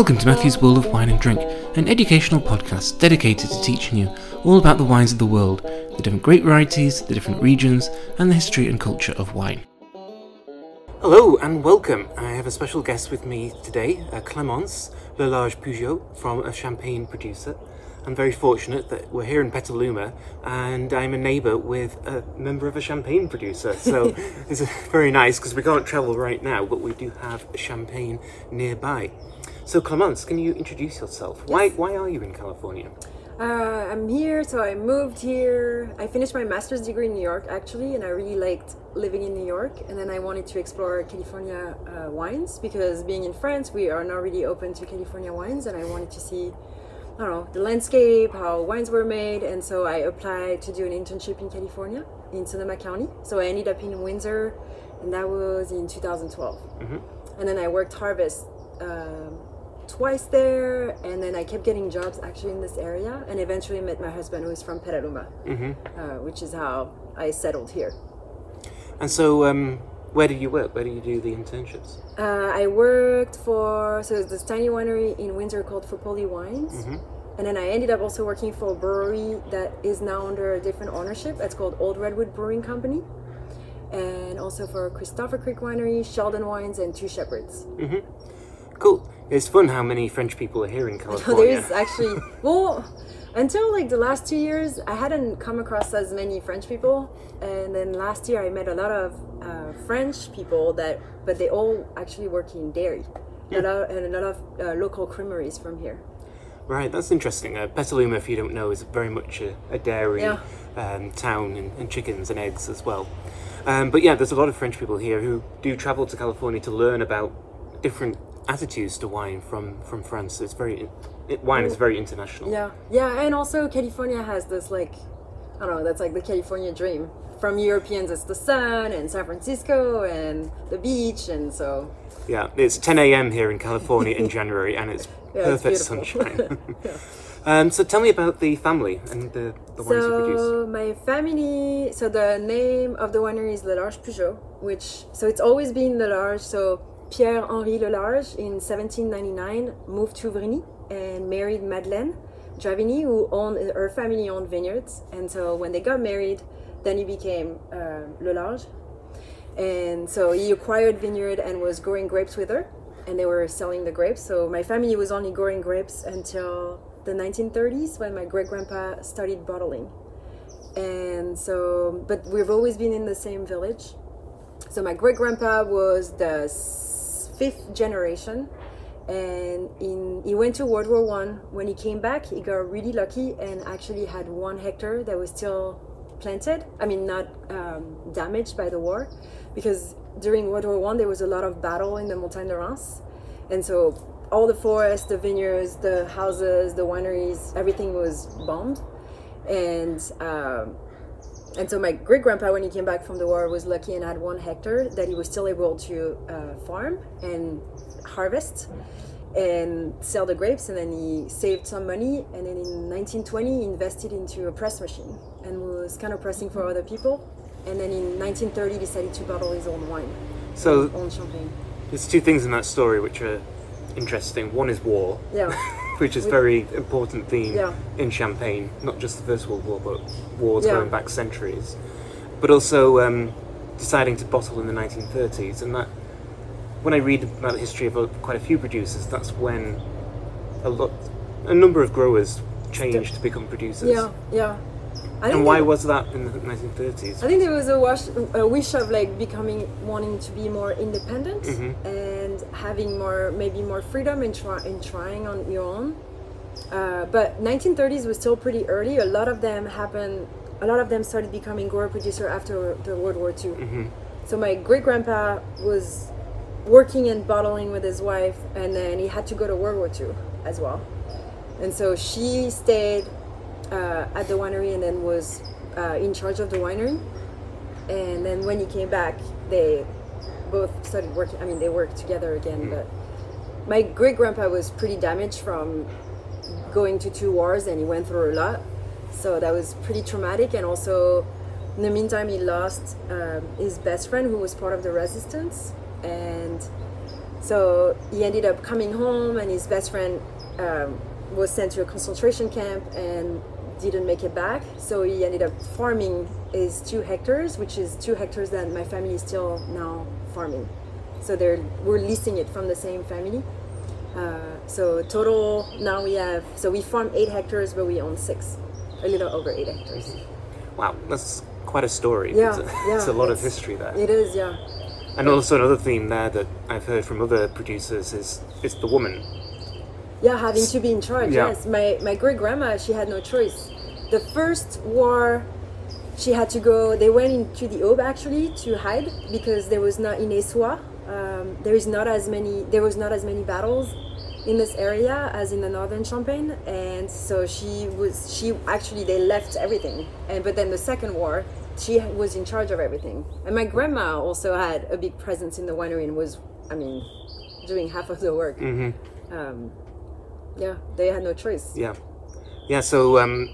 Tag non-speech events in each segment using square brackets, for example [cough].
Welcome to Matthew's World of Wine and Drink, an educational podcast dedicated to teaching you all about the wines of the world, the different grape varieties, the different regions, and the history and culture of wine. Hello and welcome. I have a special guest with me today, uh, Clemence Lelarge Pougeot from a champagne producer. I'm very fortunate that we're here in Petaluma and I'm a neighbour with a member of a champagne producer. So [laughs] it's very nice because we can't travel right now, but we do have champagne nearby. So Clemence, can you introduce yourself? Why, why are you in California? Uh, I'm here, so I moved here. I finished my master's degree in New York actually, and I really liked living in New York. And then I wanted to explore California uh, wines because being in France, we are not really open to California wines, and I wanted to see, I don't know, the landscape, how wines were made. And so I applied to do an internship in California in Sonoma County. So I ended up in Windsor, and that was in 2012. And then I worked Harvest. Um, twice there and then i kept getting jobs actually in this area and eventually met my husband who is from petaluma uh, which is how i settled here. And so, um, where do you work? Where do you do the internships? uh, i worked for so this tiny winery in windsor called Fopoli wines. And then i ended up also working for a brewery that is now under a different ownership. It's called old redwood brewing company. And also for christopher creek winery sheldon wines and two shepherds. Cool. It's fun how many French people are here in [laughs] California. there's actually well until like the last two years I hadn't come across as many French people and then last year I met a lot of uh, French people that but they all actually work in dairy a lot, and a lot of uh, local creameries from here Right, that's interesting. Uh, Petaluma, if you don't know, is very much a, a dairy Yeah. um, town and, and chickens and eggs as well. Um, but yeah, there's a lot of French people here who do travel to California to learn about different attitudes to wine from, from France. It's very it, wine is very international. yeah yeah and also California has this like I don't know that's like the California dream from Europeans it's the sun and San Francisco and the beach and so Yeah, it's 10 a.m. here in California in January, and it's [laughs] Yeah, perfect beautiful. sunshine. [laughs] [laughs] um, so tell me about the family and the, the wines you produce. So my family, so the name of the winery is Lelarge Pougeot, which so it's always been Lelarge. So Pierre Henri Lelarge in 1799 moved to Vrigny and married Madeleine Dravigny, who owned her family owned vineyards. And so when they got married, then he became uh, Lelarge. And so he acquired vineyard and was growing grapes with her, and they were selling the grapes. So my family was only growing grapes until the 1930s when my great grandpa started bottling. And so, but we've always been in the same village. So my great grandpa was the fifth generation, and in he went to World War One. When he came back, he got really lucky and actually had one hectare that was still planted. I mean, not um, damaged by the war, because during World War One there was a lot of battle in the Montagne de Reims, and so all the forests, the vineyards, the houses, the wineries, everything was bombed, and. Um, and so my great grandpa, when he came back from the war, was lucky and had one hectare that he was still able to uh, farm and harvest and sell the grapes. And then he saved some money. And then in 1920, he invested into a press machine and was kind of pressing for other people. And then in 1930, he decided to bottle his own wine, So own champagne. there's two things in that story which are interesting. One is war, Yeah, [laughs] which is very important theme Yeah. in Champagne, not just the First World War, but wars Yeah. going back centuries. But also um, deciding to bottle in the 1930s, and that when I read about the history of uh, quite a few producers, that's when a lot, a number of growers changed to become producers. yeah, yeah. And why was that in the 1930s? I think there was a, wash, a wish of like becoming wanting to be more independent Mm-hmm. And having more maybe more freedom in, try, in trying on your own. Uh, but 1930s was still pretty early. A lot of them happened. A lot of them started becoming grower producer after the World War II. Mm-hmm. So my great grandpa was working and bottling with his wife, and then he had to go to World War II as well. And so she stayed uh, at the winery and then was uh, in charge of the winery. And then when he came back, they both started working. I mean, they worked together again. But my great grandpa was pretty damaged from going to two wars, and he went through a lot. So that was pretty traumatic. And also, in the meantime, he lost um, his best friend, who was part of the resistance, and So he ended up coming home, and his best friend um, was sent to a concentration camp and didn't make it back. So he ended up farming his two hectares, which is two hectares that my family still now farming. So they're we're leasing it from the same family. Uh, so total now we have so we farm eight hectares, but we own six, a little over eight hectares. Wow, that's quite a story. Yeah, it's a, [laughs] yeah, it's a lot of history there. It is, yeah. And also another theme there that I've heard from other producers is is the woman. Yeah, having to be in charge. Yeah. Yes, my my great grandma, she had no choice. The first war, she had to go. They went into the Aube actually to hide because there was not in Essoyes. Um, there is not as many. There was not as many battles in this area as in the northern Champagne, and so she was. She actually they left everything, and but then the second war. She was in charge of everything, and my grandma also had a big presence in the winery and was, I mean, doing half of the work. Um, yeah, they had no choice. Yeah, yeah. So um,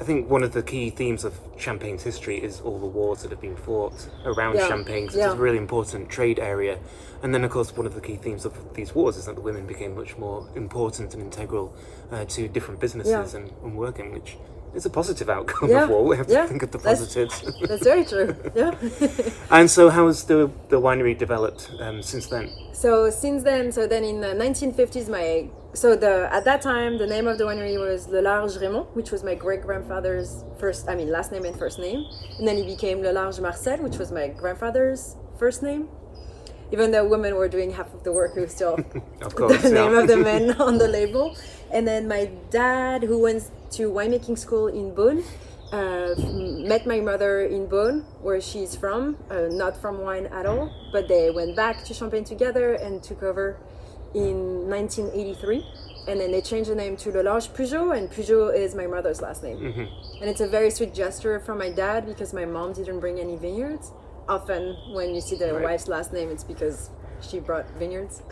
I think one of the key themes of Champagne's history is all the wars that have been fought around Yeah, Champagne. 'cause yeah. It's a really important trade area, and then of course one of the key themes of these wars is that the women became much more important and integral uh, to different businesses Yeah. and, and working, which is a positive outcome Yeah, of war. We have to yeah, think of the positives. [laughs] That's very true. Yeah. [laughs] and so, how has the the winery developed um, since then? so since then, so then in the 1950s, my so the at that time the name of the winery was Lelarge Raymond, which was my great grandfather's first, I mean last name and first name, and then it became Lelarge Marcel, which was my grandfather's first name. Even though women were doing half of the work, it was still [laughs] Of course, the name of the men on the label. And then my dad, who went to winemaking school in Beaune, uh, met my mother in Beaune, where she's from, uh, not from wine at all, but they went back to Champagne together and took over in 1983. And then they changed the name to Lelarge Pougeot, and Pougeot is my mother's last name. And it's a very sweet gesture from my dad because my mom didn't bring any vineyards. Often, when you see the Right. wife's last name, it's because she brought vineyards.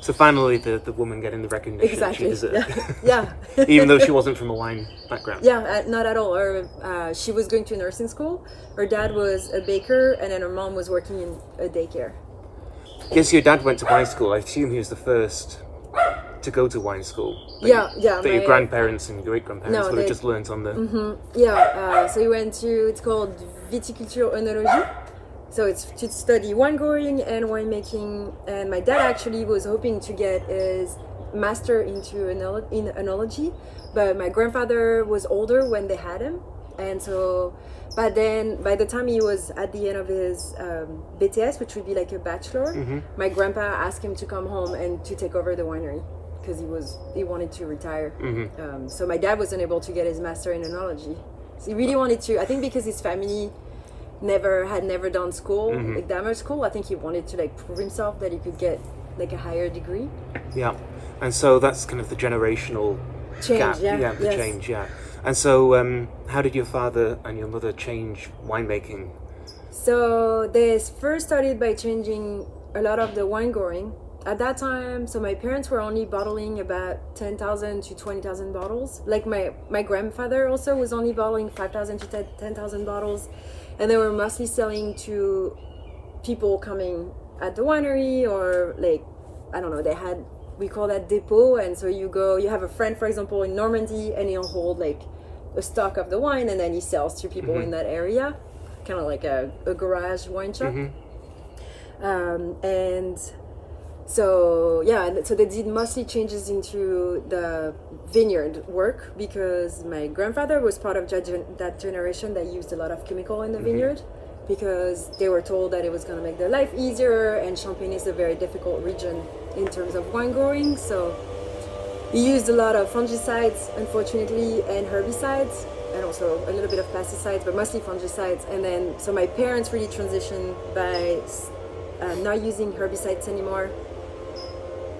So finally, the, the woman getting the recognition that she exactly. deserved, Yeah. [laughs] yeah. even though she wasn't from a wine background. Yeah, uh, not at all. Her, uh, she was going to nursing school. Her dad was a baker, and then her mom was working in a daycare. Yes, your dad went to wine school. I assume he was the first to go to wine school. Yeah, you- yeah, That your grandparents and great grandparents No, would have just learned on the. Yeah, uh, so he went to, it's called Viticulture Oenologie. So it's to study wine growing and winemaking. And my dad actually was hoping to get his master into in enology, but my grandfather was older when they had him. And so, but then by the time he was at the end of his um, BTS, which would be like a bachelor, my grandpa asked him to come home and to take over the winery because he was he wanted to retire. Um, so my dad wasn't able to get his master in enology. So he really wanted to. I think because his family never had never done school like that much school. I think he wanted to like prove himself that he could get like a higher degree. Yeah, and so that's kind of the generational Change, gap. yeah, the yes. change. Yeah, and so um, how did your father and your mother change winemaking? So they first started by changing a lot of the wine growing. At that time, so my parents were only bottling about 10,000 to 20,000 bottles. Like my, my grandfather also was only bottling 5,000 to 10 10,000 bottles. And they were mostly selling to people coming at the winery or like, I don't know, they had, we call that depot. And so you go, you have a friend, for example, in Normandy and he'll hold like a stock of the wine and then he sells to people in that area. Kind of like a, a garage wine shop um, and so yeah so they did mostly changes into the vineyard work because my grandfather was part of that, generation that used a lot of chemical in the vineyard because they were told that it was going to make their life easier and champagne is a very difficult region in terms of wine growing. So he used a lot of fungicides unfortunately and herbicides and also a little bit of pesticides but mostly fungicides. And then so my parents really transitioned by uh, not using herbicides anymore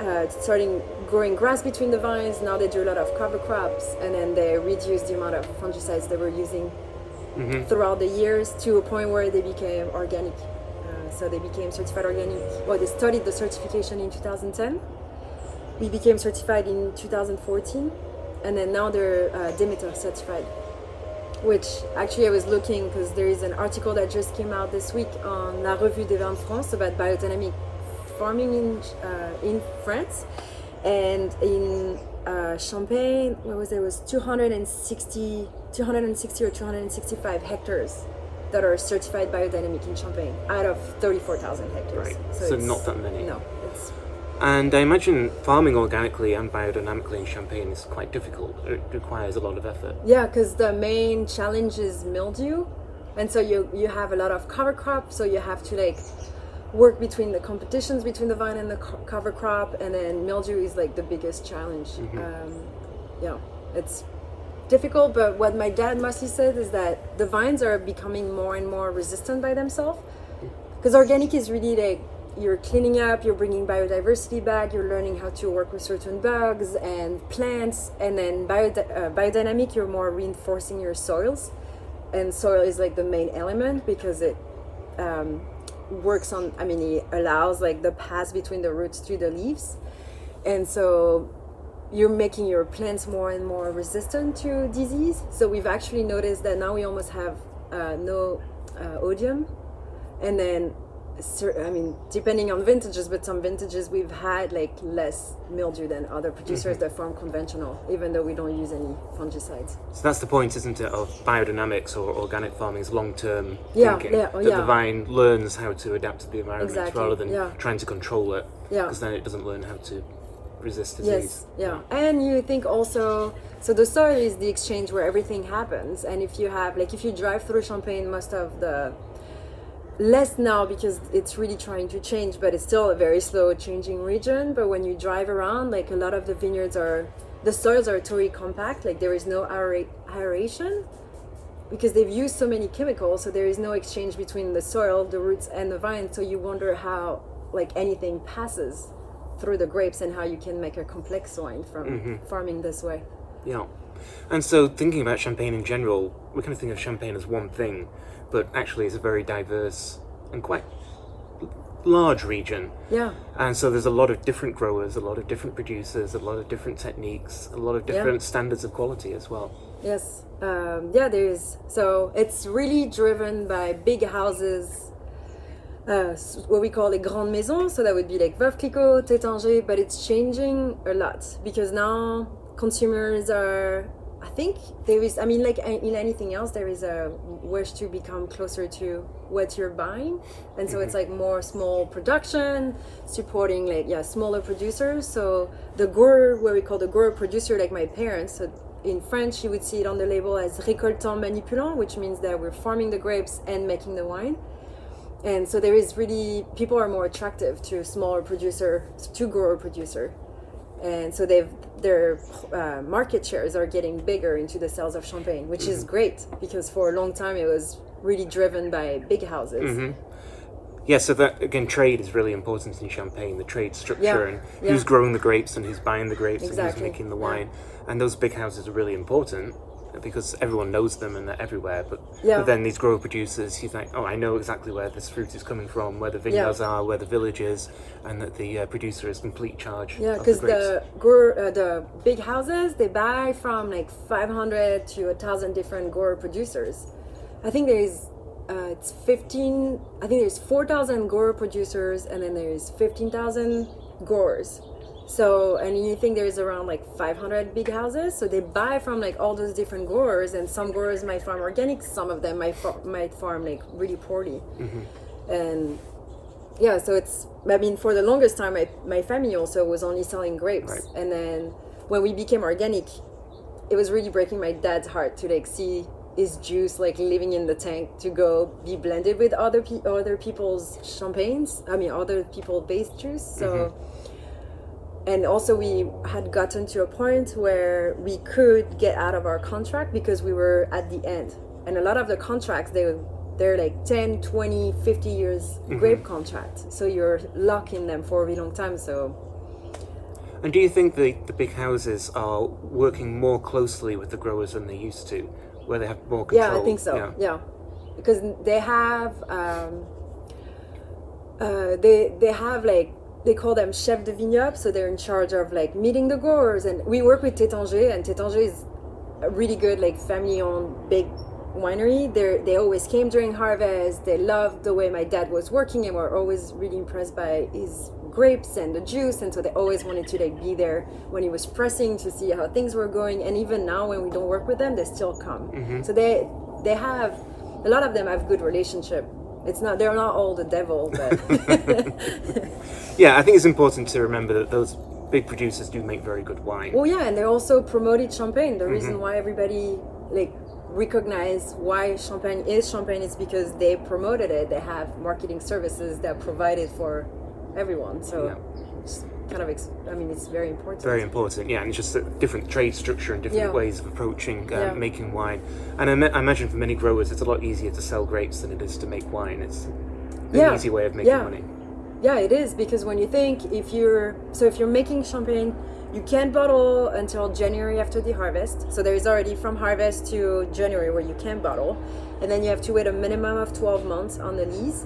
uh, starting growing grass between the vines now they do a lot of cover crops and then they reduced the amount of fungicides they were using throughout the years to a point where they became organic. Uh, so they became certified organic well they studied the certification in 2010 we became certified in 2014 and then now they're uh, demeter certified which actually i was looking because there is an article that just came out this week on la revue des vins de france about biodynamic farming in uh, in France, and in uh, Champagne, what was it? it was 260, 260 or 265 hectares that are certified biodynamic in Champagne out of 34,000 hectares. Right. So it's- not that many. No, it's And I imagine farming organically and biodynamically in Champagne is quite difficult. It requires a lot of effort. Yeah, because the main challenge is mildew, and so you you have a lot of cover crop. So you have to like work between the competitions between the vine and the co- cover crop, and then mildew is like the biggest challenge. Um, yeah, it's difficult. But what my dad mostly said is that the vines are becoming more and more resistant by themselves. Because organic is really like you're cleaning up, you're bringing biodiversity back, you're learning how to work with certain bugs and plants, and then bio, uh, biodynamic, you're more reinforcing your soils. And soil is like the main element because it um, works on, I mean, it allows like the pass between the roots to the leaves. And so you're making your plants more and more resistant to disease. So we've actually noticed that now we almost have uh, no uh, oidium and then i mean depending on vintages but some vintages we've had like less mildew than other producers mm-hmm. that farm conventional even though we don't use any fungicides So that's the point, isn't it, of biodynamics or organic farming's long-term Yeah, thinking. yeah, oh, that yeah. the vine learns how to adapt to the environment Exactly, rather than yeah. trying to control it. Yeah. Because then it doesn't learn how to resist disease. yes yeah and you think also so the soil is the exchange where everything happens and if you have like if you drive through champagne most of the less now because it's really trying to change but it's still a very slow changing region. But when you drive around like a lot of the vineyards are the soils are totally compact like there is no aeration because they've used so many chemicals so there is no exchange between the soil the roots and the vine so you wonder how like anything passes through the grapes and how you can make a complex wine from mm-hmm. farming this way. Yeah. And so thinking about champagne in general, we kind of think of champagne as one thing, but actually it's a very diverse and quite large region. yeah And so there's a lot of different growers, a lot of different producers, a lot of different techniques, a lot of different standards of quality as well. Yes. Um, yeah, there is. So it's really driven by big houses, uh, what we call les grandes maisons. So that would be like Veuve Clicquot, Taittinger, but it's changing a lot because now consumers are. I think there is. I mean, like in anything else, there is a wish to become closer to what you're buying, and so it's mm-hmm. like more small production, supporting like yeah smaller producers. So the grower, what we call the grower producer, like my parents. So in French, you would see it on the label as récoltant manipulant, which means that we're farming the grapes and making the wine. And so there is really people are more attractive to smaller producer, to grower producer, and so they've their uh, market shares are getting bigger into the sales of champagne, which is great because for a long time it was really driven by big houses. Yeah, so that again, trade is really important in Champagne. The trade structure Yeah, and yeah. who's growing the grapes and who's buying the grapes and who's making the yeah. wine, and those big houses are really important because everyone knows them and they're everywhere. But, Yeah. but then these grower producers, you think, oh, I know exactly where this fruit is coming from, where the vineyards are, where the village is, and that the uh, producer is complete charge. Yeah, because the the grower, uh, the big houses they buy from like 500 to a thousand different grower producers. I think there is uh, it's 15. I think there's 4,000 grower producers, and then there's 15,000 growers. So, and you think there's around like 500 big houses. So they buy from like all those different growers, and some growers might farm organic, some of them might, fa- might farm like really poorly. Mm-hmm. And yeah, so it's, I mean, for the longest time, my, my family also was only selling grapes. Right. And then when we became organic, it was really breaking my dad's heart to like see his juice like living in the tank to go be blended with other pe- other people's champagnes. I mean, other people based juice. So, mm-hmm. And also we had gotten to a point where we could get out of our contract because we were at the end. And a lot of the contracts they they're like 10, 20, 50 years grape contract. So you're locking them for a really long time. So And do you think the, the big houses are working more closely with the growers than they used to, where they have more control? Yeah, I think so. Yeah, because they have um, uh, they they have like they call them chef de vignoble, so they're in charge of like meeting the growers. And we work with Taittinger, and Taittinger is a really good like family-owned big winery. They they always came during harvest. They loved the way my dad was working, and were always really impressed by his grapes and the juice, and so they always wanted to like be there when he was pressing to see how things were going. And even now, when we don't work with them, they still come. Mm-hmm. So they they have a lot of them have good relationship. It's not they're not all the devil, but [laughs] Yeah, I think it's important to remember that those big producers do make very good wine. well, yeah, and they also promoted champagne. The reason mm-hmm. why everybody like recognize why champagne is champagne is because they promoted it. They have marketing services that provided for everyone. So Yeah. Kind of ex- I mean, it's very important. Very important, yeah, and it's just a different trade structure and different Yeah. ways of approaching uh, Yeah. making wine. And I, I imagine for many growers, it's a lot easier to sell grapes than it is to make wine. It's an Yeah. easy way of making money. Yeah, it is because when you think if you're so if you're making champagne, you can't bottle until January after the harvest. So there is already from harvest to January where you can bottle, and then you have to wait a minimum of twelve months on the lees,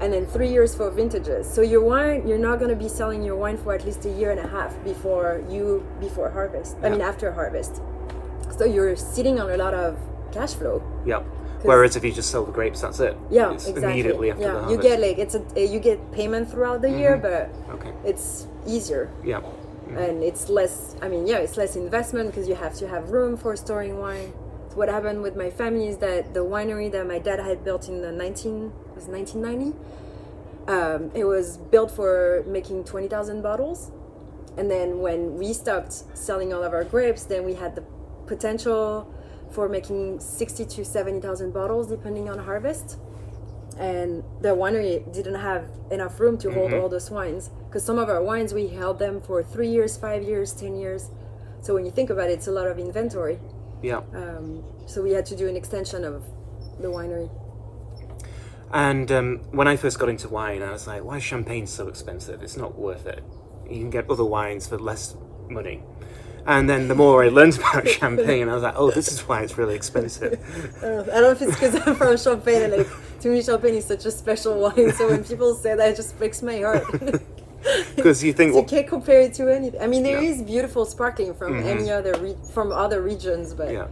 and then three years for vintages. So your wine, you're not going to be selling your wine for at least a year and a half before you before harvest. I mean after harvest. So you're sitting on a lot of cash flow. Yeah. Whereas if you just sell the grapes, that's it. Yeah, it's exactly. immediately after yeah, the you get like it's a eh, you get payment throughout the year, mm-hmm. but Okay. it's easier Yeah. and it's less i mean yeah it's less investment because you have to have room for storing wine what happened with my family is that the winery that my dad had built in the 19 it was 1990 um, it was built for making 20000 bottles. And then when we stopped selling all of our grapes then we had the potential for making 60 to 70000 bottles depending on harvest. And the winery didn't have enough room to hold all those wines because some of our wines we held them for three years five years ten years. So when you think about it it's a lot of inventory Yeah. um, so we had to do an extension of the winery And um, when I first got into wine, I was like, why is champagne so expensive? It's not worth it. You can get other wines for less money. And then the more I learned [laughs] about champagne, I was like, oh, this is why it's really expensive. [laughs] I don't know if it's because I'm from Champagne and like to me Champagne is such a special wine. So when people say that, it just breaks my heart. [laughs] [laughs] Because you think, you well, can't compare it to anything. I mean, there Yeah. is beautiful sparkling from any other re- from other regions, but yeah.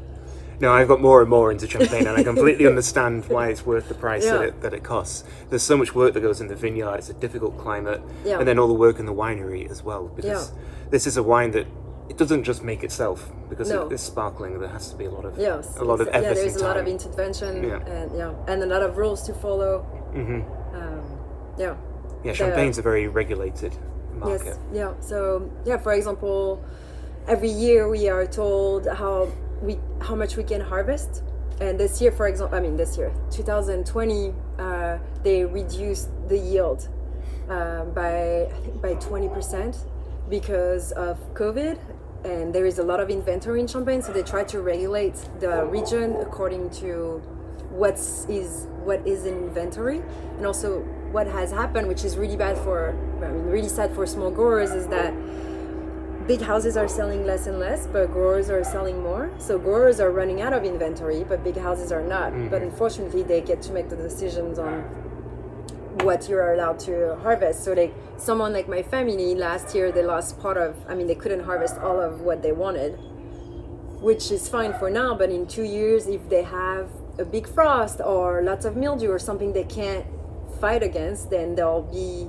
No, I've got more and more into champagne, and I completely [laughs] understand why it's worth the price that it that it costs. There's so much work that goes in the vineyard. It's a difficult climate, Yeah. and then all the work in the winery as well. Because this is a wine that it doesn't just make itself because No. it is sparkling. There has to be a lot of yes, a lot of effort yeah, there's a lot of intervention Yeah. and yeah, and a lot of rules to follow. Mhm. Um, yeah. Yeah, champagne's a very regulated market. Yes. Yeah. So yeah, for example, every year we are told how we how much we can harvest, and this year, for example, I mean this year, 2020, uh, they reduced the yield uh, by I think by 20 percent because of COVID. And there is a lot of inventory in Champagne, so they try to regulate the region according to what's is what is in inventory and also what has happened which is really bad for i mean really sad for small growers is that big houses are selling less and less but growers are selling more. So growers are running out of inventory but big houses are not. But mm-hmm. unfortunately they get to make the decisions on what you're allowed to harvest. So like someone like my family last year they lost part of i mean they couldn't harvest all of what they wanted which is fine for now but in two years if they have a big frost or lots of mildew or something they can't fight against then they'll be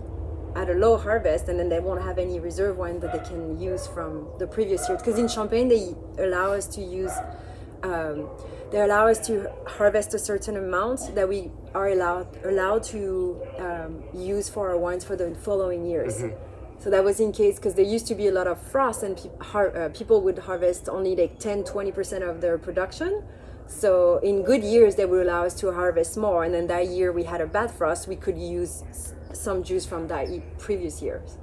at a low harvest and then they won't have any reserve wine that they can use from the previous year because in champagne they allow us to use um, they allow us to harvest a certain amount that we are allowed allowed to um, use for our wines for the following years. So that was in case because there used to be a lot of frost and pe- har- uh, people would harvest only like 10 20% of their production so in good years they would allow us to harvest more and then that year we had a bad frost we could use some juice from that previous years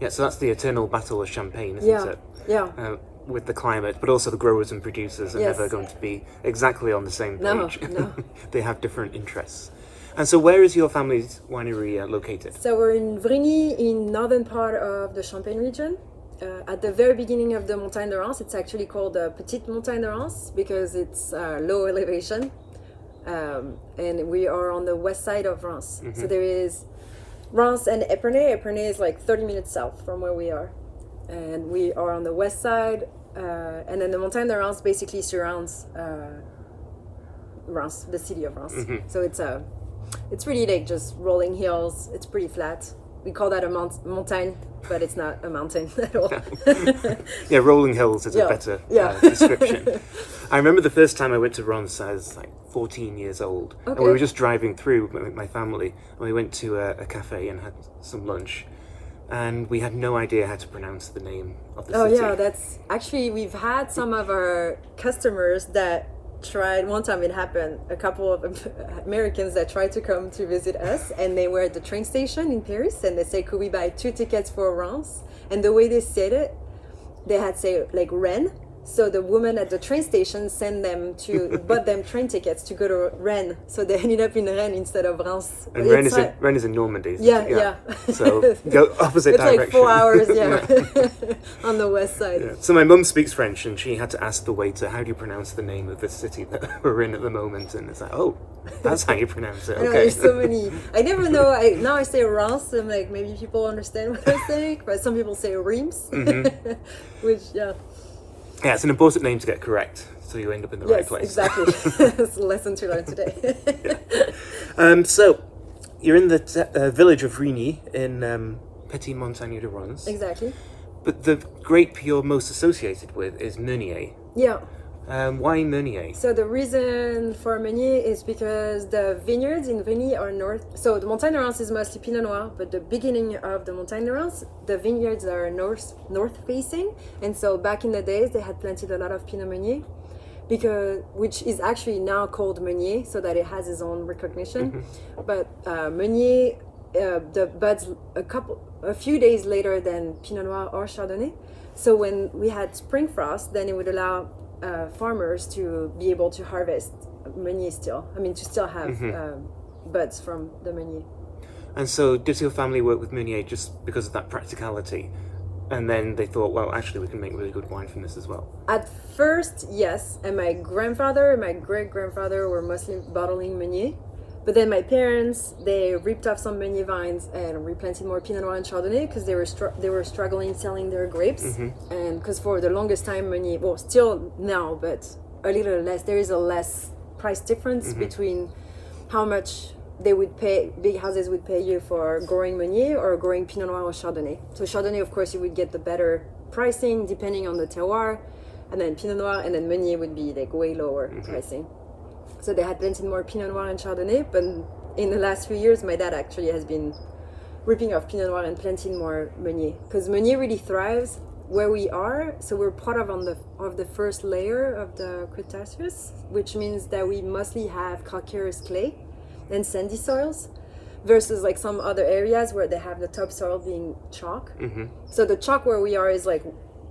Yeah, so that's the eternal battle of champagne, isn't yeah it? yeah Uh, with the climate, but also the growers and producers are Yes. never going to be exactly on the same page. no. no. [laughs] they have different interests. And so, where is your family's winery uh, located? So we're in Vrigny, in northern part of the Champagne region. Uh, at the very beginning of the Montagne de Reims, it's actually called the Petite Montagne de Reims because it's uh, low elevation. Um, and we are on the west side of Reims. So there is Reims and Epernay. Epernay is like 30 minutes south from where we are. And we are on the west side. Uh, and then the Montagne de Reims basically surrounds uh, Reims, the city of Reims. So it's a, it's really like just rolling hills. It's pretty flat. We call that a mount- montagne, but it's not a mountain [laughs] at all. [laughs] Yeah, rolling hills is Yeah, a better yeah. uh, [laughs] description. I remember the first time I went to Reims, I was like 14 years old. And we were just driving through with my family, and we went to a, a cafe and had some lunch. And we had no idea how to pronounce the name of the Oh city. yeah, that's actually we've had some of our customers that tried one time it happened a couple of [laughs] Americans that tried to come to visit us and they were at the train station in Paris and they said could we buy two tickets for Reims? And the way they said it they had say like Rennes so the woman at the train station sent them to [laughs] bought them train tickets to go to Rennes so they ended up in Rennes instead of Reims And Rennes It's is, in, Rennes is in Normandy. isn't yeah, yeah. So [laughs] go opposite it's direction. like four hours, [laughs] yeah, on the west side. Yeah. So my mum speaks French, and she had to ask the waiter, "How do you pronounce the name of the city that we're in at the moment?" And it's like, "Oh, that's how you pronounce it." I know Okay. there's so many. I never know. I now I say Reims. I'm like maybe people understand what I'm saying, but some people say Reims, Mm-hmm. which yeah, yeah, it's an important name to get correct, so you end up in the right yes, place. exactly. [laughs] It's a lesson to learn today. Um, so you're in the t- uh, village of Vrigny in um, Petit Montagne de Reims, exactly. but the grape you're most associated with is Meunier. Yeah. Um, why Meunier? So the reason for Meunier is because the vineyards in Vrigny are north. So the Montagne de Reims is mostly Pinot Noir, but the beginning of the Montagne de Reims, the vineyards are north north facing, and so back in the days they had planted a lot of Pinot Meunier, because which is actually now called Meunier, so that it has its own recognition. But uh, Meunier, uh, the buds a couple a few days later than Pinot Noir or Chardonnay. So when we had spring frost, then it would allow uh, farmers to be able to harvest Meunier still. I mean, to still have um, buds from the Meunier. And so, does your family work with Meunier just because of that practicality? And then they thought, well, actually, we can make really good wine from this as well. At first, yes, and my grandfather and my great grandfather were mostly bottling Meunier. But then my parents, they ripped off some Meunier vines and replanted more Pinot Noir and Chardonnay because they were str- they were struggling selling their grapes, mm-hmm. and because for the longest time Meunier, well, still now, but a little less. There is a less price difference mm-hmm. between how much they would pay big houses would pay you for growing Meunier or growing Pinot Noir or Chardonnay. So Chardonnay, of course, you would get the better pricing depending on the terroir, and then Pinot Noir, and then Meunier would be like way lower mm-hmm. pricing. So they had planted more Pinot Noir and Chardonnay, but in the last few years, my dad actually has been ripping off Pinot Noir and planting more Meunier because Meunier really thrives where we are. So we're part of on the of the first layer of the Cretaceous, which means that we mostly have calcareous clay and sandy soils versus like some other areas where they have the topsoil being chalk. Mm-hmm. So the chalk where we are is like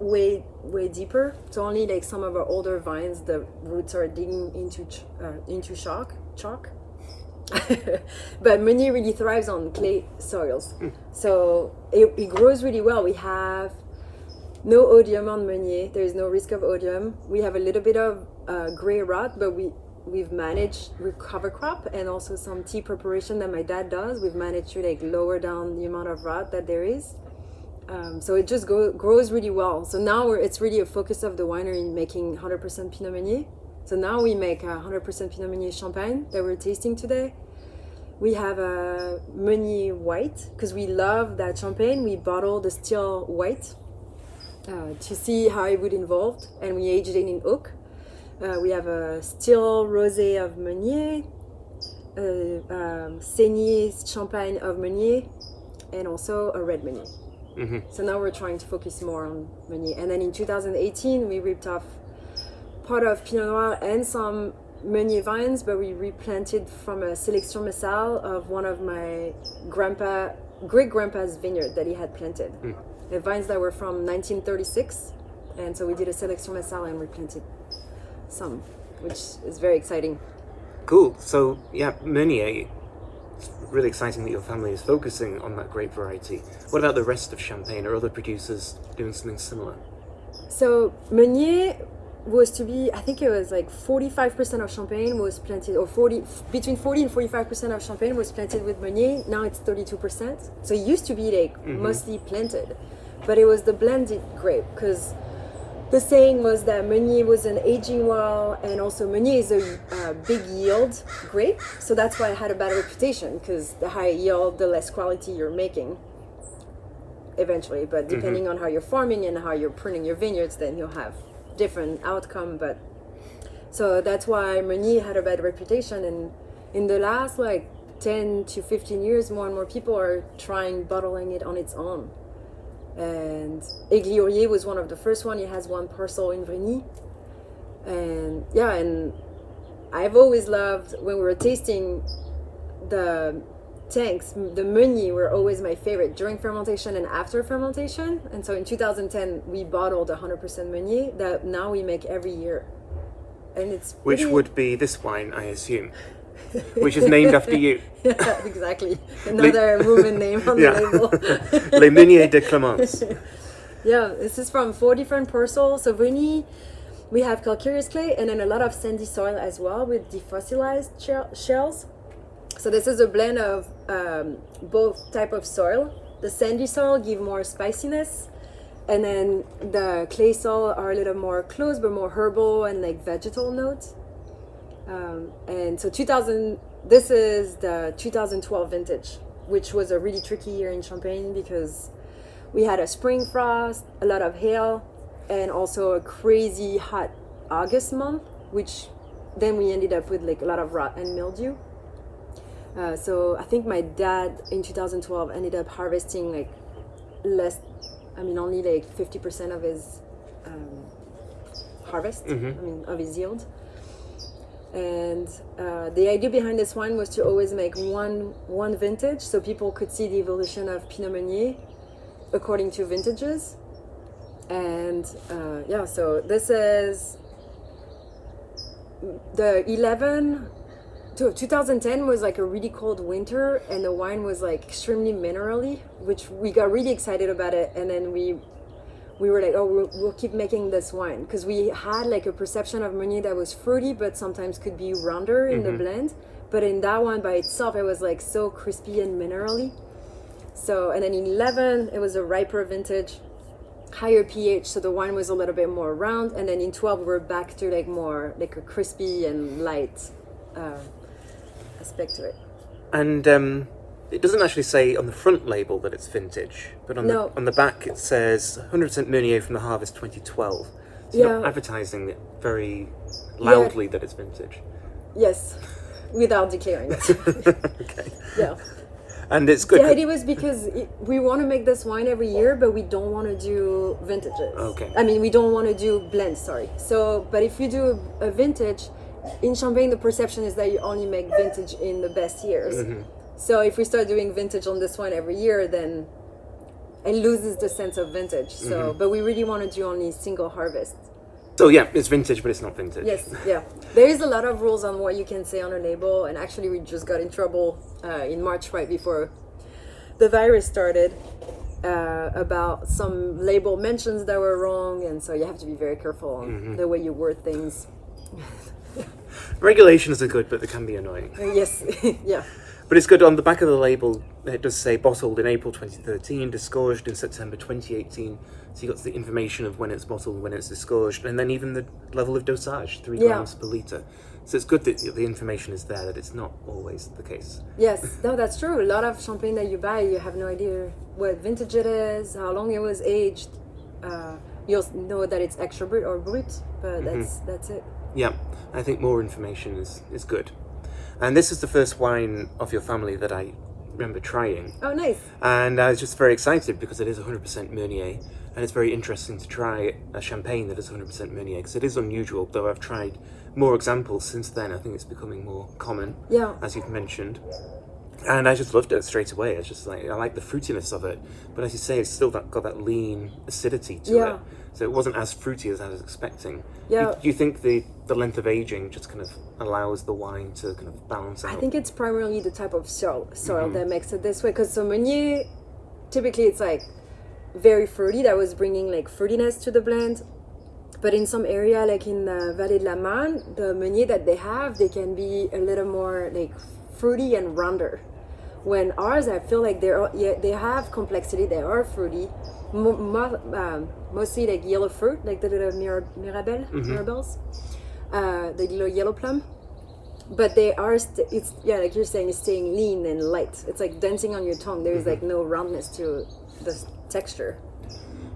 way way deeper. So only like some of our older vines, the roots are digging into ch- uh, into chalk chalk. [laughs] but Meunier really thrives on clay soils, so it, it grows really well. We have no oidium on Meunier. There is no risk of oidium. We have a little bit of uh, gray rot, but we we've managed with cover crop and also some tea preparation that my dad does. We've managed to like lower down the amount of rot that there is. Um, so it just go, grows really well. So now it's really a focus of the winery making 100% Pinot Meunier. So now we make a 100% Pinot Meunier Champagne that we're tasting today. We have a Meunier White because we love that champagne. We bottle the still white uh, to see how it would evolve, and we aged it in oak. Uh, we have a still rosé of Meunier, a um, champagne of Meunier, and also a red Meunier. Mm-hmm. So now we're trying to focus more on Meunier. And then in 2018, we ripped off part of Pinot Noir and some Meunier vines, but we replanted from a Sélection Massale of one of my grandpa, great grandpa's vineyard that he had planted. Mm. The vines that were from 1936. And so we did a Sélection Massale and replanted some, which is very exciting. Cool. So, yeah, Meunier, it's really exciting that your family is focusing on that grape variety. What about the rest of Champagne? Are other producers doing something similar? So Meunier was to be, I think it was like 45% of Champagne was planted, or 40, between 40 and 45% of Champagne was planted with Meunier. Now it's 32%. So it used to be like mm-hmm. mostly planted, but it was the blended grape because the saying was that Meunier was an aging well, and also Meunier is a uh, big yield grape, so that's why it had a bad reputation because the higher yield, the less quality you're making. eventually. But Mm-hmm. depending on how you're farming and how you're pruning your vineyards, then you'll have different outcome. But so that's why Meunier had a bad reputation. And in the last like 10 to 15 years, more and more people are trying bottling it on its own. And Egly-Ouriet was one of the first one. He has one parcel in Vrigny. And yeah, and I've always loved when we were tasting the tanks, the Meunier were always my favorite during fermentation and after fermentation. And so in 2010, we bottled 100% Meunier that now we make every year. And it's Which pretty- would be this wine, I assume, which is named after you. [laughs] yeah, exactly. Another woman name on Yeah. the label. [laughs] Les Meuniers de Clemence. [laughs] Yeah, this is from four different parcels. So we have calcareous clay and then a lot of sandy soil as well with defossilized shell- shells. So this is a blend of um, both type of soil. The sandy soil give more spiciness, and then the clay soil are a little more close but more herbal and like vegetal notes. Um, and so 2000, this is the 2012 vintage, which was a really tricky year in Champagne because we had a spring frost, a lot of hail, and also a crazy hot August month, which then we ended up with like a lot of rot and mildew. Uh, so I think my dad in 2012 ended up harvesting like less, I mean only like 50% of his um, harvest, I mean of his yield. And uh, the idea behind this wine was to always make one one vintage, so people could see the evolution of Pinot Meunier according to vintages. And uh, yeah, so this is the 11 to 2010 was like a really cold winter and the wine was like extremely minerally which we got really excited about it and then we we were like oh we'll, we'll keep making this wine. Because we had like a perception of meunier that was fruity but sometimes could be rounder in the blend. But in that one by itself it was like so crispy and minerally. So and then in 11 it was a riper vintage higher pH, so the wine was a little bit more round, and then in 12 we're back to like more like a crispy and light uh, aspect to it. And um, it doesn't actually say on the front label that it's vintage, but on No. the on the back it says 100% Meunier from the harvest 2012. So you're not advertising it very loudly that it's vintage. Yes, without declaring it. [laughs] okay. yeah. And it's good. The idea was because it, we want to make this wine every year, but we don't want to do vintages. Okay. I mean, we don't want to do blends. Sorry. So, but if you do a, a vintage in Champagne, the perception is that you only make vintage in the best years. Mm-hmm. So if we start doing vintage on this wine every year, then it loses the sense of vintage. So, Mm-hmm. but we really want to do only single harvest. so yeah, it's vintage, but it's not vintage. Yes, yeah. There is a lot of rules on what you can say on a label, and actually, we just got in trouble uh, in March right before the virus started uh, about some label mentions that were wrong, and so you have to be very careful on the way you word things. Regulations are good, but they can be annoying. Yes, [laughs] yeah, But it's good on the back of the label. It does say bottled in April 2013, disgorged in September 2018. So you got the information of when it's bottled, when it's disgorged, and then even the level of dosage, three Yeah. grams per liter. So it's good that the information is there. That it's not always the case. yes. No, that's true. A lot of champagne that you buy, you have no idea what vintage it is, how long it was aged. Uh, you'll know that it's extra brut or brut, but that's that's it. Yeah, I think more information is is good. And this is the first wine of your family that I remember trying. Oh, nice. And uh, I was just very excited because it is 100% Meunier, and it's very interesting to try a champagne that is 100% Meunier because it is unusual. Though I've tried more examples since then, I think it's becoming more common, Yeah. as you've mentioned. And I just loved it straight away. It's just like I like the fruitiness of it, but as you say, it's still that, got that lean acidity to Yeah. it. So it wasn't as fruity as I was expecting. Yeah. Do you think the the length of aging just kind of allows the wine to kind of balance out? I think it's primarily the type of soil, soil Mm-hmm. that makes it this way. Because so Meunier, typically it's like very fruity. That was bringing like fruitiness to the blend. But in some area, like in the Vallée de la Marne, the Meunier that they have, they can be a little more like fruity and rounder. When ours, I feel like they're yeah, they have complexity. They are fruity, mo- mo- um, mostly like yellow fruit, like the little Mira- Mirabelle, Mirabelles, uh, the little yellow plum but they are st- it's yeah like you're saying it's staying lean and light it's like dancing on your tongue there's like no roundness to the texture.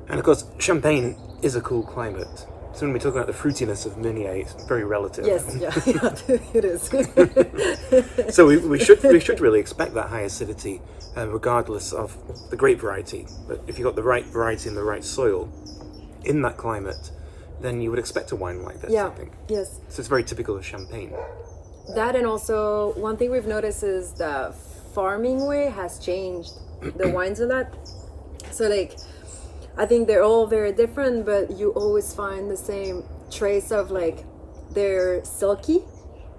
And of course, Champagne is a cool climate. So when we talk about the fruitiness of Meunier, it's very relative. Yes, yeah, [laughs] yeah it is. [laughs] so we, we should we should really expect that high acidity, uh, regardless of the grape variety. But if you've got the right variety in the right soil, in that climate, then you would expect a wine like this. yeah. I think. Yes. So it's very typical of Champagne. That and also one thing we've noticed is the farming way has changed the [clears throat] wines a lot. So like I think they're all very different, but you always find the same trace of like they're silky,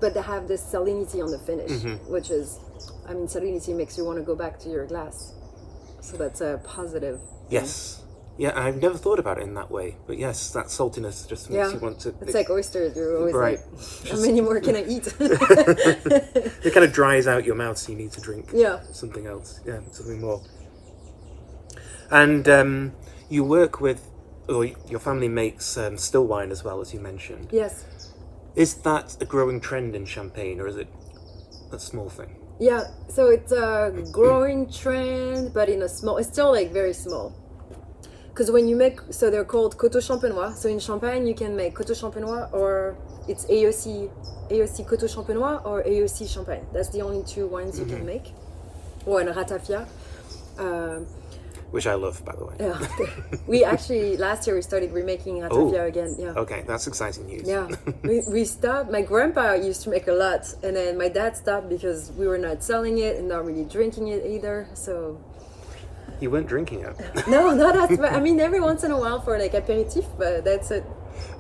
but they have this salinity on the finish, mm-hmm. which is I mean salinity makes you want to go back to your glass. So that's a positive. Yes. Yeah, I've never thought about it in that way, but yes, that saltiness just makes Yeah. you want to. It's like oysters. You're always Right. like, how many more can I eat? [laughs] it kind of dries out your mouth, so you need to drink yeah. something else. Yeah, something more. And um, you work with, or your family makes um, still wine as well, as you mentioned. Yes. Is that a growing trend in Champagne, or is it a small thing? Yeah, so it's a growing trend, but in a small, it's still like very small. Because when you make, so they're called Coteaux Champenois. So in Champagne, you can make Coteaux Champenois or it's AOC, AOC Coteaux Champenois or AOC Champagne. That's the only two wines you can make. Or in Ratafia. Um, Which I love, by the way. yeah. [laughs] we actually, last year we started remaking Ratafia Oh. again. Yeah. Okay, that's exciting news. Yeah, we, [laughs] we stopped. My grandpa used to make a lot, and then my dad stopped because we were not selling it and not really drinking it either. So You weren't drinking it. [laughs] no, not as. I mean, every once in a while for like aperitif, but that's it.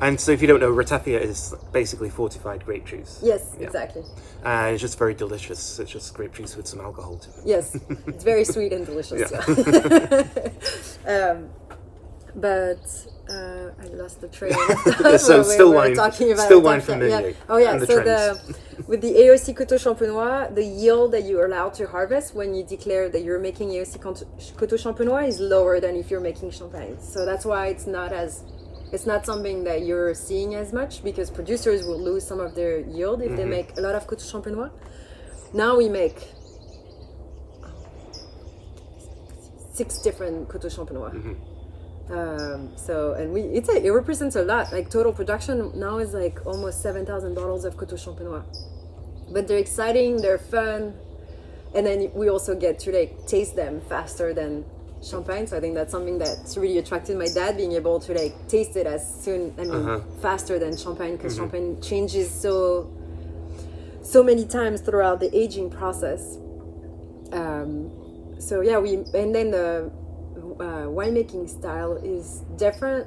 and so, if you don't know, Ratafia is basically fortified grape juice. Yes, Yeah. exactly. Uh, it's just very delicious. It's just grape juice with some alcohol to it. Yes, it's very [laughs] sweet and delicious. Yeah. Yeah. [laughs] um, but uh, I lost the train. [laughs] So [laughs] we still wine- talking about still wine from yeah. Oh yeah. the so trends. the [laughs] with the AOC Coteaux Champenois, the yield that you're allowed to harvest when you declare that you're making AOC Coteaux Champenois is lower than if you're making Champagne. So that's why it's not as it's not something that you're seeing as much because producers will lose some of their yield if they Mm-hmm. make a lot of Coteaux Champenois. Now we make six different Coteaux Champenois. Um, so and we it's a, it represents a lot. Like total production now is like almost seven thousand bottles of Coteaux Champenois. But they're exciting, they're fun, and then we also get to like taste them faster than champagne. So I think that's something that's really attracted my dad, being able to like taste it as soon, I mean, Uh-huh. faster than champagne because champagne changes so so many times throughout the aging process. Um, so yeah, we and then the uh, winemaking style is different.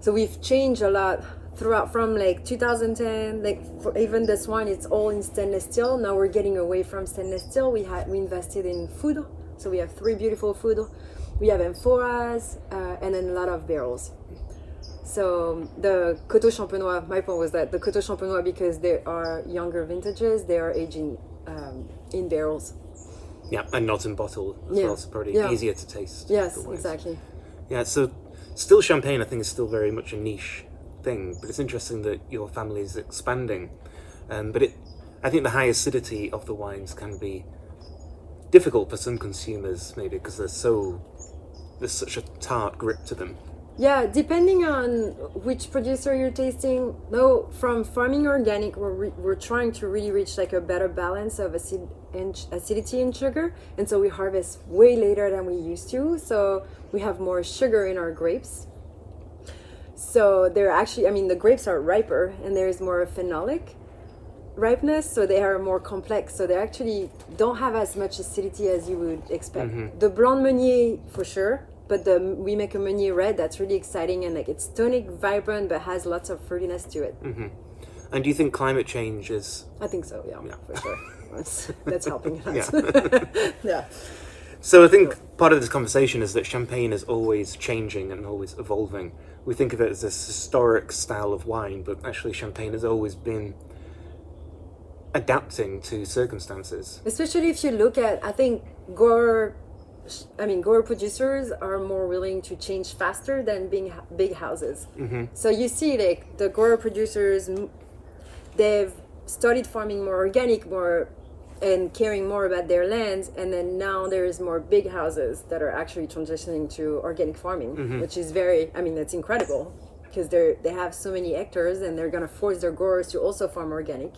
So we've changed a lot throughout from like 2010. Like for even this wine, it's all in stainless steel. Now we're getting away from stainless steel. We had we invested in foudre, so we have three beautiful foudres. We have amphoras uh, and then a lot of barrels. So the Coteaux Champenois, my point was that the Coteaux Champenois, because they are younger vintages, they are aging um, in barrels. Yeah, and not in bottle as Yeah. well, so probably Yeah. easier to taste. Yes, exactly. Yeah, so still champagne, I think, is still very much a niche thing, but it's interesting that your family is expanding. Um, but it, I think the high acidity of the wines can be difficult for some consumers, maybe because they're so there's such a tart grip to them. Yeah, depending on which producer you're tasting. No, from farming organic, we're, re- we're trying to really reach like a better balance of acid and acidity and sugar, and so we harvest way later than we used to. So we have more sugar in our grapes. So they're actually, I mean, the grapes are riper, and there's more phenolic ripeness, so they are more complex. So they actually don't have as much acidity as you would expect. Mm-hmm. The Blanc Meunier for sure, but the we make a Meunier red that's really exciting and like it's tonic, vibrant, but has lots of fruitiness to it. Mm-hmm. And do you think climate change is I think so, yeah, Yeah. for sure. [laughs] That's, that's helping lot. Yeah. [laughs] yeah. So I think part of this conversation is that champagne is always changing and always evolving. We think of it as this historic style of wine, but actually champagne has always been adapting to circumstances. Especially if you look at, I think grower, I mean, grower producers are more willing to change faster than being big houses. Mm-hmm. So you see, like the grower producers, they've started farming more organic, more and caring more about their lands. And then now there is more big houses that are actually transitioning to organic farming, mm-hmm. which is very, I mean, that's incredible because they're they have so many hectares and they're gonna force their growers to also farm organic.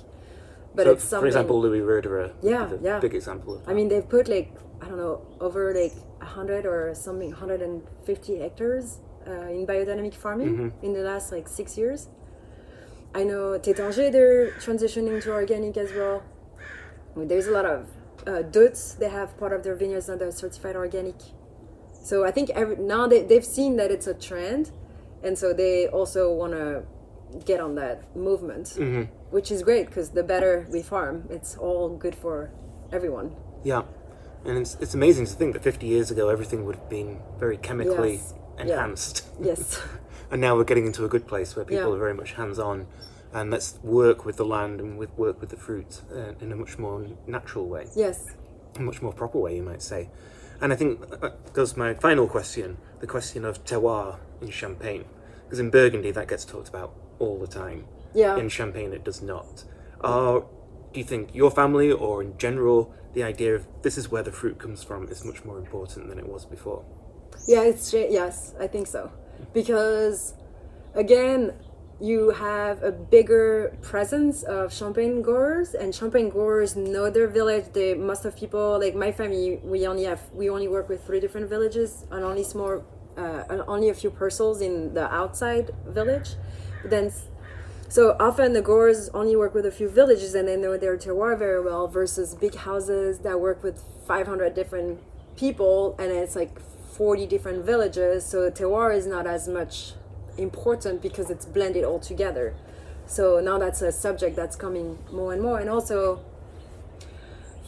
But So, it's something. for example, Louis Roederer. Yeah, yeah. Big example of that. I mean, they've put like I don't know over like hundred or something, hundred and fifty hectares uh, in biodynamic farming Mm-hmm. in the last like six years. I know Taittinger, they're transitioning to organic as well. I mean, there's a lot of uh, Deutz. They have part of their vineyards that are certified organic. So I think every, now they, they've seen that it's a trend, and so they also want to get on that movement, which is great because the better we farm, it's all good for everyone. Yeah, and it's, it's amazing to think that 50 years ago everything would have been very chemically Yes. Yeah. enhanced. Yes. [laughs] and now we're getting into a good place where people Yeah. are very much hands on and let's work with the land and with work with the fruit uh, in a much more natural way, Yes. a much more proper way, you might say. And I think that goes my final question the question of terroir in Champagne. Because in Burgundy that gets talked about all the time. Yeah. In Champagne it does not. Are, do you think your family or in general the idea of this is where the fruit comes from is much more important than it was before? Yeah, it's yes, I think so. Because again, you have a bigger presence of champagne growers and champagne growers know their village. They most of people like my family we only have we only work with three different villages and only small uh, and only a few parcels in the outside village. But then so often the growers only work with a few villages and they know their terroir very well versus big houses that work with 500 different people and it's like 40 different villages. So terroir is not as much important because it's blended all together. So now that's a subject that's coming more and more. And also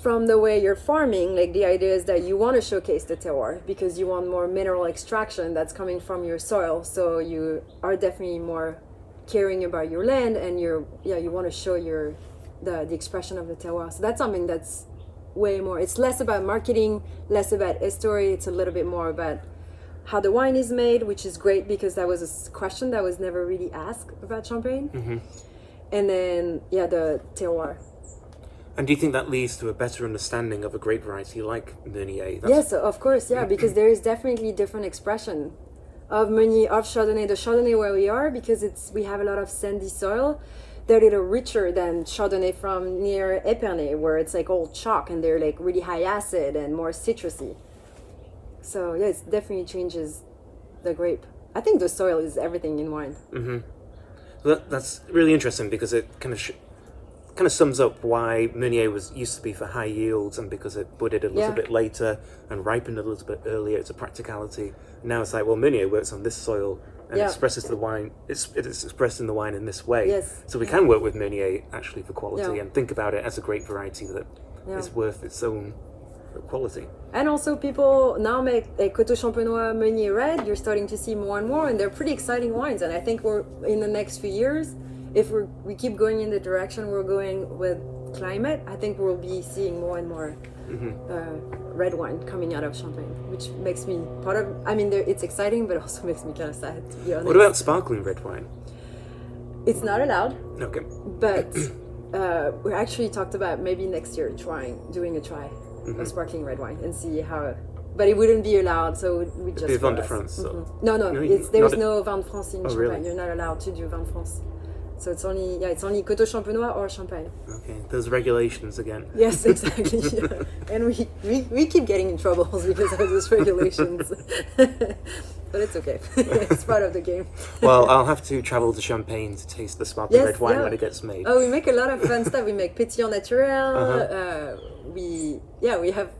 from the way you're farming, like the idea is that you want to showcase the terroir because you want more mineral extraction that's coming from your soil. So you are definitely more caring about your land and you're yeah, you want to show your the, the expression of the terroir. So that's something that's way more it's less about marketing, less about history, it's a little bit more about how the wine is made, which is great because that was a question that was never really asked about champagne. Mm-hmm. And then yeah, the terroir. And do you think that leads to a better understanding of a grape variety like Meunier? That's, Yes, of course, yeah, mm-hmm. because there is definitely different expression of Meunier, of Chardonnay. The Chardonnay where we are, because it's we have a lot of sandy soil, they're a little richer than Chardonnay from near Epernay, where it's like all chalk and they're like really high acid and more citrusy. So yeah, it definitely changes the grape. I think the soil is everything in wine. Mm-hmm. That, that's really interesting because it kind of sh- kind of sums up why Meunier was used to be for high yields and because it budded a little Yeah. bit later and ripened a little bit earlier. It's a practicality. Now it's like, well, Meunier works on this soil and Yeah. expresses the wine. It's it is expressed in the wine in this way. Yes. So we can work with Meunier actually for quality and think about it as a great variety that is worth its own quality. And also, people now make like Coteaux Champenois Meunier Red. You're starting to see more and more, and they're pretty exciting wines. And I think we're in the next few years, if we we keep going in the direction we're going with climate, I think we'll be seeing more and more uh, red wine coming out of Champagne, which makes me part of. I mean, it's exciting, but also [laughs] makes me kind of sad to be honest. What about sparkling red wine? It's not allowed, Okay. but [clears throat] uh, we actually talked about maybe next year trying doing a try Mm-hmm. of sparkling red wine and see how. But it wouldn't be allowed, so we just be Vin de. France, so- Mhm. No, no, No, you- it's, there's a- no Vin de France in Oh, Champagne. really? You're not allowed to do Vin de France. So it's only yeah, it's only Coteaux Champenois or Champagne. Okay. Those regulations again. Yes, [laughs] exactly. yeah. And we, we we keep getting in trouble [laughs] because of those regulations. [laughs] but it's okay. it's part of the game. Well, I'll have to travel to Champagne to taste the sparkling Yes, red wine yeah. when it gets made. Oh, we make a lot of fun stuff. We make pétillant naturel. Uh-huh. Uh, we yeah, we have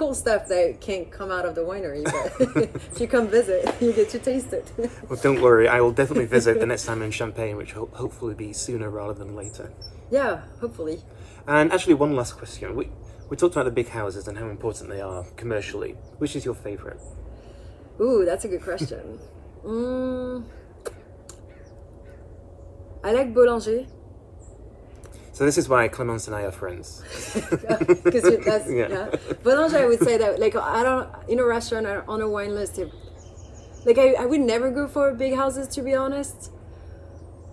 cool stuff that can't come out of the winery. But [laughs] if you come visit, [laughs] you get to taste it. [laughs] Well, don't worry, I will definitely visit the next time in Champagne, which will hopefully be sooner rather than later. yeah, hopefully. And actually, one last question. We, we talked about the big houses and how important they are commercially. Which is your favourite? Ooh, that's a good question. mm, I like Bollinger So this is why Clémence and I are friends. [laughs] because that's Yeah. yeah. Bollinger, I would say that like I don't in a restaurant or on a wine list. If, like I, I would never go for big houses to be honest.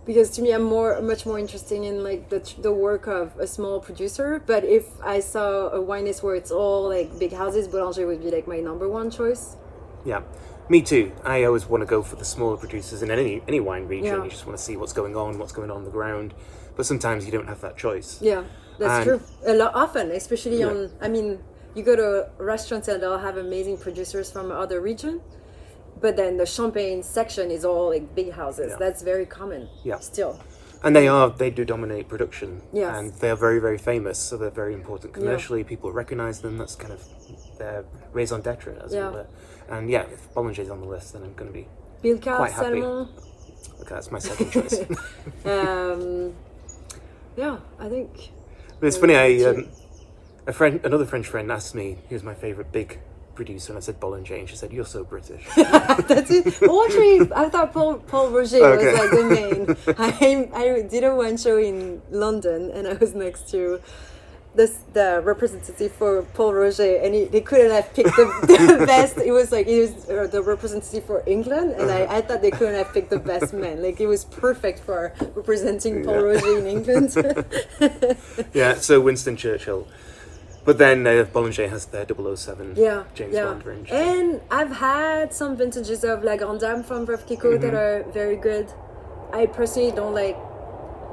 because to me I'm more much more interesting in like the the work of a small producer. But if I saw a wine list where it's all like big houses, Bollinger would be like my number one choice. Yeah, me too. I always want to go for the smaller producers in any any wine region. Yeah. You just want to see what's going on, what's going on, on the ground. But sometimes you don't have that choice. Yeah, that's And- true. A lot often, especially Yeah. on. I mean, you go to restaurants and they'll have amazing producers from other region, but then the champagne section is all like big houses. Yeah. That's very common. Yeah. Still. And they are they do dominate production. Yes. And they are very very famous, so they're very important commercially. People recognize them. That's kind of their raison d'être, as Yeah. it were. And yeah, if Bollinger's on the list, then I'm going to be. Billecart, Quite happy. Salmon. Okay, that's my second choice. [laughs] Um, yeah, I think. But it's funny. I um, a friend, another French friend, asked me who's my favorite big producer, and I said Bollinger, and she said, "You're so British." [laughs] That's it. Well, actually, I thought Pol, Pol Roger Okay. was like the main. [laughs] I, I did a one show in London and I was next to this the representative for Pol Roger and he, they couldn't have picked the, [laughs] the best. It was like it was uh, the representative for England and I, I thought they couldn't have picked the best man. Like it was perfect for representing Pol Yeah. Roger in England. [laughs] yeah. So Winston Churchill. But then uh, Bollinger has their 007 Yeah, James yeah. Bond range. And I've had some vintages of La Grande Dame from Veuve Clicquot that Mm-hmm. are very good. I personally don't like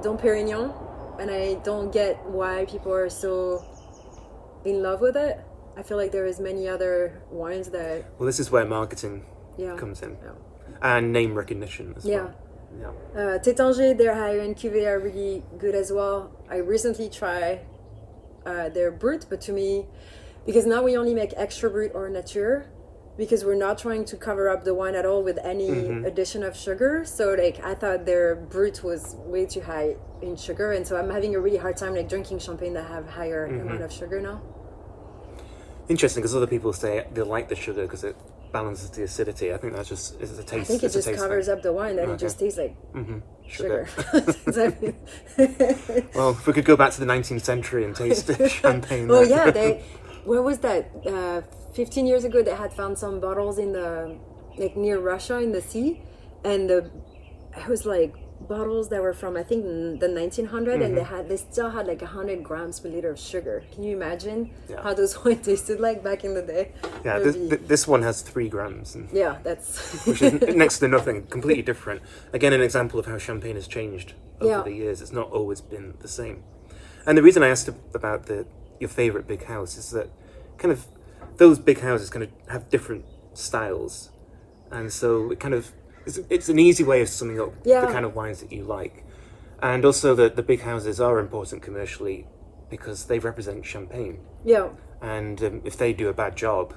Dom Perignon, and I don't get why people are so in love with it. I feel like there is many other wines that, Well, this is where marketing yeah, comes in, yeah. and name recognition as Yeah. well. Yeah. Uh, Taittinger, their higher end cuvée are really good as well. I recently tried uh, their brut, but to me, because now we only make extra brut or nature, because we're not trying to cover up the wine at all with any mm-hmm. addition of sugar. So like I thought their brut was way too high in sugar, and so I'm having a really hard time like drinking champagne that have higher mm-hmm. amount of sugar now. Interesting, because other people say they like the sugar because it balances the acidity. I think that's just it's a taste. I think it just covers thing. up the wine, and it just tastes like mm-hmm. Sugar. sugar. [laughs] Exactly. [laughs] Well, if we could go back to the 19th century and taste [laughs] champagne. Oh there. yeah, they. Where was that? Uh, Fifteen years ago, they had found some bottles in the like near Russia in the sea, and the it was like bottles that were from I think the 1900, and they Mm-hmm. had they still had like hundred grams per liter of sugar. Can you imagine Yeah. how those [laughs] wine tasted like back in the day? yeah. This, be- this one has three grams, yeah, that's [laughs] which is next to nothing. Completely different. Again, an example of how champagne has changed over Yeah. the years. It's not always been the same. And the reason I asked about the your favorite big house is that kind of those big houses kind of have different styles, and so it kind of it's, it's an easy way of summing up Yeah. the kind of wines that you like, and also that the big houses are important commercially because they represent champagne, yeah, and um, if they do a bad job.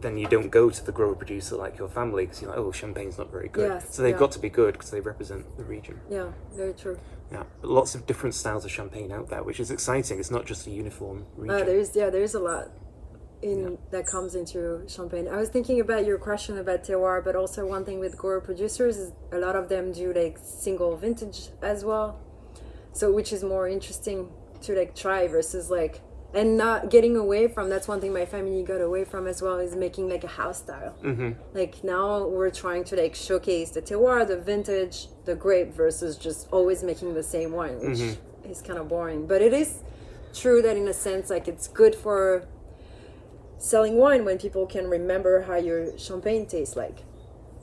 Then you don't go to the grower producer like your family because you're like, oh, champagne's not very good. Yes, so they've yeah. got to be good because they represent the region. yeah, very true. Yeah, lots of different styles of champagne out there, which is exciting. It's not just a uniform region. Uh, there's yeah, there's a lot in that comes into champagne. I was thinking about your question about terroir, but also one thing with grower producers is a lot of them do like single vintage as well. So which is more interesting to like try versus like and not getting away from that's one thing my family got away from as well is making like a house style. Mm-hmm. Like now we're trying to like showcase the terroir, the vintage, the grape versus just always making the same wine, which is kind of boring. But it is true that in a sense like it's good for selling wine when people can remember how your champagne tastes like.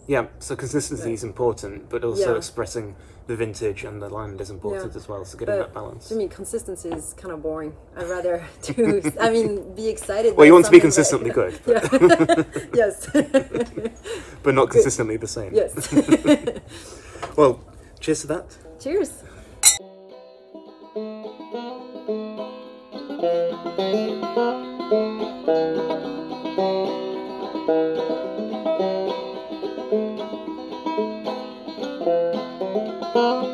Yeah, so consistency is important, but also Yeah. expressing the vintage and the land is important yeah. as well. So getting but, that balance. I mean, consistency is kind of boring. I'd rather [laughs] do. I mean, be excited. Well, you want to be consistently good. [laughs] Yeah. yes. [laughs] but not consistently good. the same. Yes. well, cheers to that. Cheers. Thank you. Música